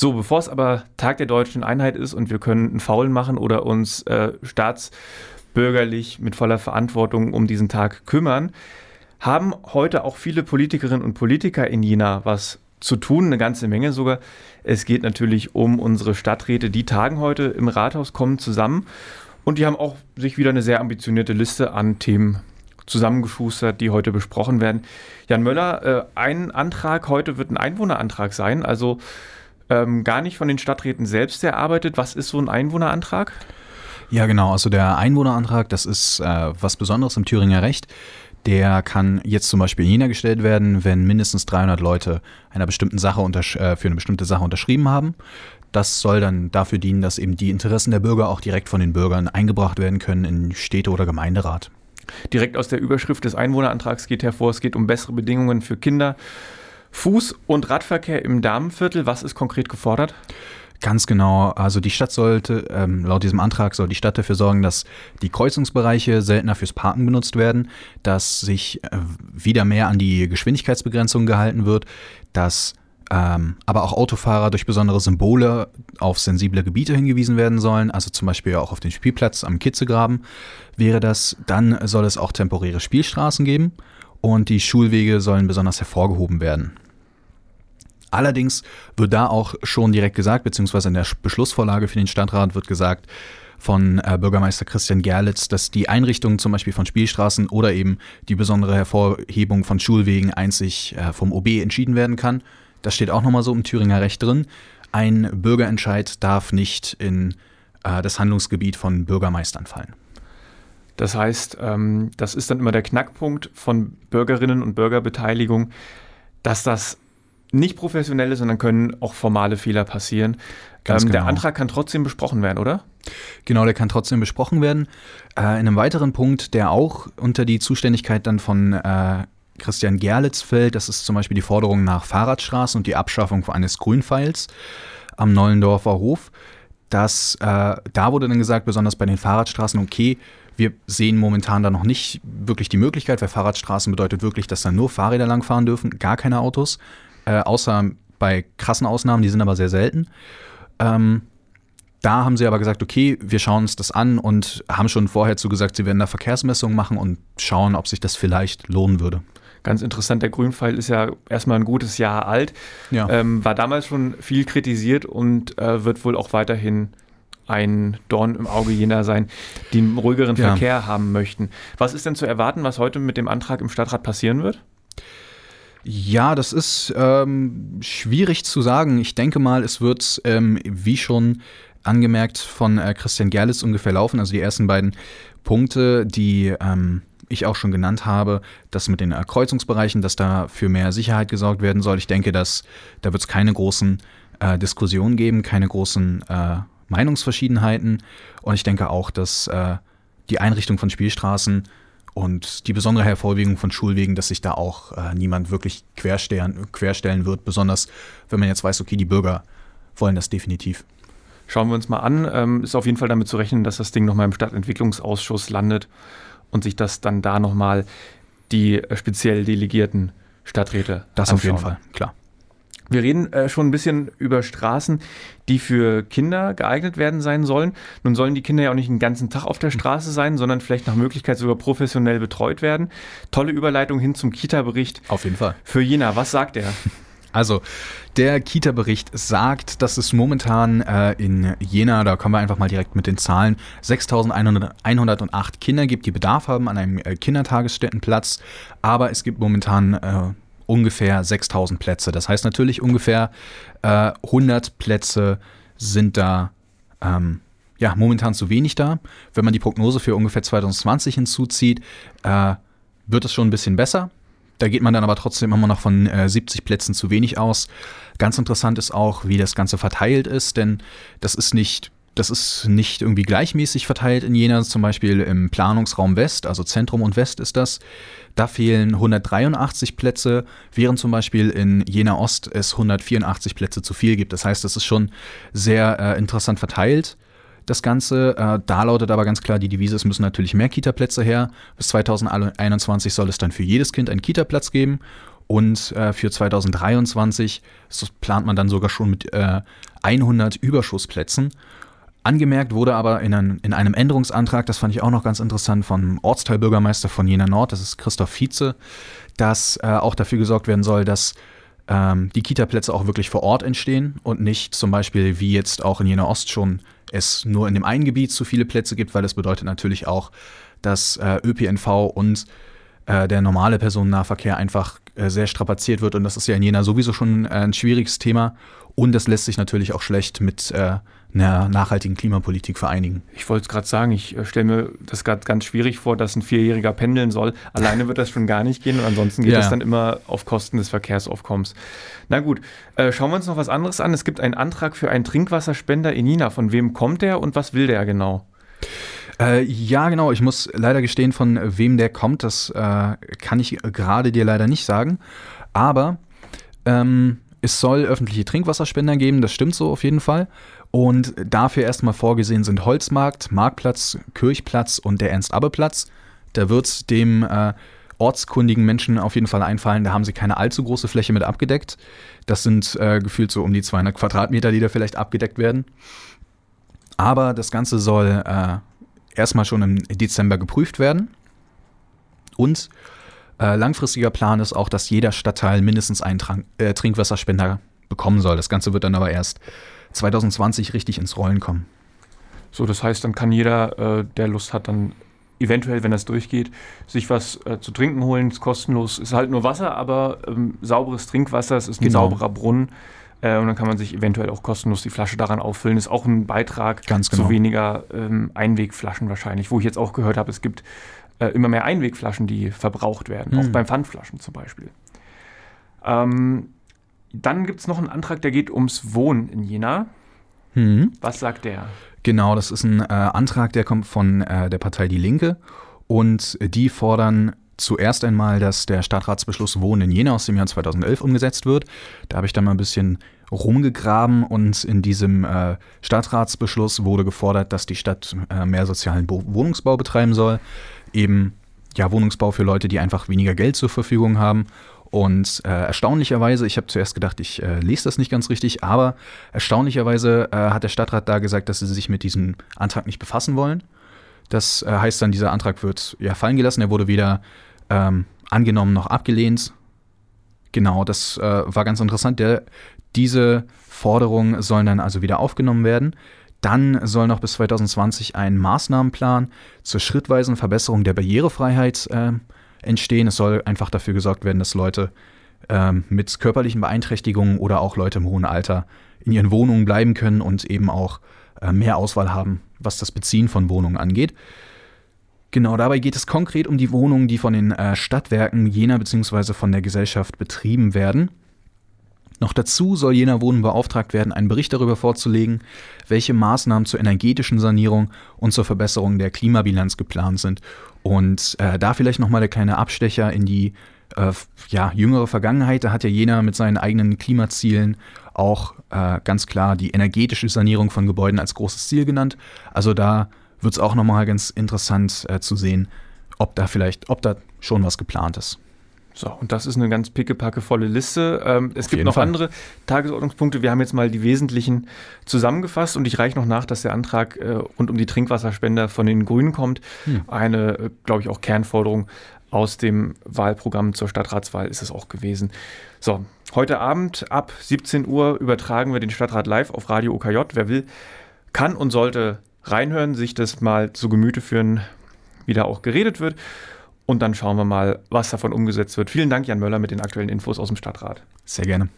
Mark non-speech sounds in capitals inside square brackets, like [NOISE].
So, bevor es aber Tag der deutschen Einheit ist und wir können einen Faulen machen oder uns äh, staatsbürgerlich mit voller Verantwortung um diesen Tag kümmern, haben heute auch viele Politikerinnen und Politiker in Jena was zu tun, eine ganze Menge sogar. Es geht natürlich um unsere Stadträte, die tagen heute im Rathaus, kommen zusammen und die haben auch sich wieder eine sehr ambitionierte Liste an Themen zusammengeschustert, die heute besprochen werden. Jan Möller, äh, ein Antrag heute wird ein Einwohnerantrag sein, also ähm, gar nicht von den Stadträten selbst erarbeitet. Was ist so ein Einwohnerantrag? Ja, genau. Also der Einwohnerantrag, das ist äh, was Besonderes im Thüringer Recht. Der kann jetzt zum Beispiel in Jena gestellt werden, wenn mindestens 300 Leute einer bestimmten Sache äh, für eine bestimmte Sache unterschrieben haben. Das soll dann dafür dienen, dass eben die Interessen der Bürger auch direkt von den Bürgern eingebracht werden können in Städte oder Gemeinderat. Direkt aus der Überschrift des Einwohnerantrags geht hervor, es geht um bessere Bedingungen für Kinder. Fuß- und Radverkehr im Damenviertel, was ist konkret gefordert? Ganz genau. Also die Stadt sollte, ähm, laut diesem Antrag soll die Stadt dafür sorgen, dass die Kreuzungsbereiche seltener fürs Parken benutzt werden, dass sich äh, wieder mehr an die Geschwindigkeitsbegrenzung gehalten wird, dass ähm, aber auch Autofahrer durch besondere Symbole auf sensible Gebiete hingewiesen werden sollen, also zum Beispiel auch auf den Spielplatz am Kitzegraben wäre das. Dann soll es auch temporäre Spielstraßen geben und die Schulwege sollen besonders hervorgehoben werden. Allerdings wird da auch schon direkt gesagt, beziehungsweise in der Beschlussvorlage für den Stadtrat wird gesagt von äh, Bürgermeister Christian Gerlitz, dass die Einrichtung zum Beispiel von Spielstraßen oder eben die besondere Hervorhebung von Schulwegen einzig äh, vom OB entschieden werden kann. Das steht auch nochmal so im Thüringer Recht drin. Ein Bürgerentscheid darf nicht in äh, das Handlungsgebiet von Bürgermeistern fallen. Das heißt, ähm, das ist dann immer der Knackpunkt von Bürgerinnen und Bürgerbeteiligung, dass das nicht professionell ist, sondern können auch formale Fehler passieren. Ähm, genau. Der Antrag kann trotzdem besprochen werden, oder? Genau, der kann trotzdem besprochen werden. Äh, in einem weiteren Punkt, der auch unter die Zuständigkeit dann von äh, Christian Gerlitz fällt. Das ist zum Beispiel die Forderung nach Fahrradstraßen und die Abschaffung eines Grünpfeils am Neulendorfer Hof. Das, äh, da wurde dann gesagt, besonders bei den Fahrradstraßen, okay, wir sehen momentan da noch nicht wirklich die Möglichkeit, weil Fahrradstraßen bedeutet wirklich, dass da nur Fahrräder langfahren dürfen, gar keine Autos, äh, außer bei krassen Ausnahmen, die sind aber sehr selten. Ähm, da haben sie aber gesagt, okay, wir schauen uns das an und haben schon vorher zugesagt, sie werden da Verkehrsmessungen machen und schauen, ob sich das vielleicht lohnen würde. Ganz interessant, der Grünpfeil ist ja erstmal ein gutes Jahr alt, ja. ähm, war damals schon viel kritisiert und äh, wird wohl auch weiterhin ein Dorn im Auge jener sein, die einen ruhigeren ja. Verkehr haben möchten. Was ist denn zu erwarten, was heute mit dem Antrag im Stadtrat passieren wird? Ja, das ist ähm, schwierig zu sagen. Ich denke mal, es wird, ähm, wie schon angemerkt, von äh, Christian Gerlitz ungefähr laufen. Also die ersten beiden Punkte, die ähm, ich auch schon genannt habe, das mit den Kreuzungsbereichen, dass da für mehr Sicherheit gesorgt werden soll. Ich denke, dass da wird es keine großen äh, Diskussionen geben, keine großen äh, Meinungsverschiedenheiten. Und ich denke auch, dass äh, die Einrichtung von Spielstraßen und die besondere Hervorhebung von Schulwegen, dass sich da auch äh, niemand wirklich querstellen, querstellen wird, besonders wenn man jetzt weiß, okay, die Bürger wollen das definitiv. Schauen wir uns mal an. Ähm, ist auf jeden Fall damit zu rechnen, dass das Ding nochmal im Stadtentwicklungsausschuss landet und sich das dann da nochmal die äh, speziell delegierten Stadträte Das anschauen. auf jeden Fall, klar. Wir reden äh, schon ein bisschen über Straßen, die für Kinder geeignet werden sein sollen. Nun sollen die Kinder ja auch nicht den ganzen Tag auf der Straße sein, sondern vielleicht nach Möglichkeit sogar professionell betreut werden. Tolle Überleitung hin zum Kita-Bericht. Auf jeden Fall. Für Jena, was sagt er? [LAUGHS] Also, der Kita-Bericht sagt, dass es momentan äh, in Jena, da kommen wir einfach mal direkt mit den Zahlen, 6.108 Kinder gibt, die Bedarf haben an einem äh, Kindertagesstättenplatz. Aber es gibt momentan äh, ungefähr 6.000 Plätze. Das heißt natürlich ungefähr 100 äh, Plätze sind da. Ähm, ja, momentan zu wenig da. Wenn man die Prognose für ungefähr 2020 hinzuzieht, äh, wird es schon ein bisschen besser. Da geht man dann aber trotzdem immer noch von äh, 70 Plätzen zu wenig aus. Ganz interessant ist auch, wie das Ganze verteilt ist, denn das ist nicht das ist nicht irgendwie gleichmäßig verteilt in Jena, zum Beispiel im Planungsraum West, also Zentrum und West ist das. Da fehlen 183 Plätze, während zum Beispiel in Jena Ost es 184 Plätze zu viel gibt. Das heißt, das ist schon sehr äh, interessant verteilt das Ganze. Äh, da lautet aber ganz klar die Devise, es müssen natürlich mehr Kita-Plätze her. Bis 2021 soll es dann für jedes Kind einen Kita-Platz geben. Und äh, für 2023 plant man dann sogar schon mit äh, 100 Überschussplätzen. Angemerkt wurde aber in, ein, in, einem Änderungsantrag, das fand ich auch noch ganz interessant, vom Ortsteilbürgermeister von Jena Nord, das ist Christoph Vize, dass äh, auch dafür gesorgt werden soll, dass ähm, die Kita-Plätze auch wirklich vor Ort entstehen und nicht zum Beispiel wie jetzt auch in Jena Ost schon es nur in dem einen Gebiet zu viele Plätze gibt, weil das bedeutet natürlich auch, dass äh, ÖPNV und äh, der normale Personennahverkehr einfach äh, sehr strapaziert wird und das ist ja in Jena sowieso schon äh, ein schwieriges Thema und das lässt sich natürlich auch schlecht mit äh, einer nachhaltigen Klimapolitik vereinigen. Ich wollte es gerade sagen, ich äh, stelle mir das gerade ganz schwierig vor, dass ein Vierjähriger pendeln soll. Alleine wird das schon gar nicht gehen und ansonsten geht ja. das dann immer auf Kosten des Verkehrsaufkommens. Na gut, äh, schauen wir uns noch was anderes an. Es gibt einen Antrag für einen Trinkwasserspender in Nina. Von wem kommt der und was will der genau? Äh, ja, genau. Ich muss leider gestehen, von wem der kommt. Das äh, kann ich gerade dir leider nicht sagen. Aber ähm, es soll öffentliche Trinkwasserspender geben, das stimmt so auf jeden Fall. Und dafür erstmal vorgesehen sind Holzmarkt, Marktplatz, Kirchplatz und der Ernst-Abbe-Platz. Da wird es dem äh, ortskundigen Menschen auf jeden Fall einfallen, da haben sie keine allzu große Fläche mit abgedeckt. Das sind äh, gefühlt so um die 200 Quadratmeter, die da vielleicht abgedeckt werden. Aber das Ganze soll äh, erstmal schon im Dezember geprüft werden. Und äh, langfristiger Plan ist auch, dass jeder Stadtteil mindestens einen Trank äh, Trinkwasserspender bekommen soll. Das Ganze wird dann aber erst 2020 richtig ins Rollen kommen. So, das heißt, dann kann jeder, äh, der Lust hat, dann eventuell, wenn das durchgeht, sich was äh, zu trinken holen. Es ist kostenlos. Es ist halt nur Wasser, aber ähm, sauberes Trinkwasser. Es ist ein genau. sauberer Brunnen. Äh, und dann kann man sich eventuell auch kostenlos die Flasche daran auffüllen. Ist auch ein Beitrag genau. zu weniger ähm, Einwegflaschen wahrscheinlich. Wo ich jetzt auch gehört habe, es gibt äh, immer mehr Einwegflaschen, die verbraucht werden. Mhm. Auch beim Pfandflaschen zum Beispiel. Ähm, dann gibt es noch einen Antrag, der geht ums Wohnen in Jena. Mhm. Was sagt der? Genau, das ist ein äh, Antrag, der kommt von äh, der Partei Die Linke. Und die fordern zuerst einmal, dass der Stadtratsbeschluss Wohnen in Jena aus dem Jahr 2011 umgesetzt wird. Da habe ich dann mal ein bisschen rumgegraben und in diesem äh, Stadtratsbeschluss wurde gefordert, dass die Stadt äh, mehr sozialen Bo Wohnungsbau betreiben soll. Eben ja, Wohnungsbau für Leute, die einfach weniger Geld zur Verfügung haben und äh, erstaunlicherweise, ich habe zuerst gedacht, ich äh, lese das nicht ganz richtig, aber erstaunlicherweise äh, hat der Stadtrat da gesagt, dass sie sich mit diesem Antrag nicht befassen wollen. Das äh, heißt dann, dieser Antrag wird ja fallen gelassen. Er wurde weder ähm, angenommen noch abgelehnt. Genau, das äh, war ganz interessant. Der, diese Forderungen sollen dann also wieder aufgenommen werden. Dann soll noch bis 2020 ein Maßnahmenplan zur schrittweisen Verbesserung der Barrierefreiheit äh, entstehen. Es soll einfach dafür gesorgt werden, dass Leute ähm, mit körperlichen Beeinträchtigungen oder auch Leute im hohen Alter in ihren Wohnungen bleiben können und eben auch äh, mehr Auswahl haben, was das Beziehen von Wohnungen angeht. Genau, dabei geht es konkret um die Wohnungen, die von den äh, Stadtwerken jener bzw. von der Gesellschaft betrieben werden. Noch dazu soll jener Wohnen beauftragt werden, einen Bericht darüber vorzulegen, welche Maßnahmen zur energetischen Sanierung und zur Verbesserung der Klimabilanz geplant sind. Und äh, da vielleicht nochmal der kleine Abstecher in die äh, ja, jüngere Vergangenheit. Da hat ja jener mit seinen eigenen Klimazielen auch äh, ganz klar die energetische Sanierung von Gebäuden als großes Ziel genannt. Also da wird es auch nochmal ganz interessant äh, zu sehen, ob da vielleicht, ob da schon was geplant ist. So, und das ist eine ganz pickepackevolle Liste. Ähm, es Auf gibt noch Fall. andere Tagesordnungspunkte. Wir haben jetzt mal die wesentlichen zusammengefasst und ich reiche noch nach, dass der Antrag äh, rund um die Trinkwasserspender von den Grünen kommt. Hm. Eine, äh, glaube ich, auch Kernforderung aus dem Wahlprogramm zur Stadtratswahl ist es auch gewesen. So, heute Abend ab 17 Uhr übertragen wir den Stadtrat live auf Radio OKJ. Wer will, kann und sollte reinhören, sich das mal zu Gemüte führen, wie da auch geredet wird. Und dann schauen wir mal, was davon umgesetzt wird. Vielen Dank, Jan Möller, mit den aktuellen Infos aus dem Stadtrat. Sehr gerne.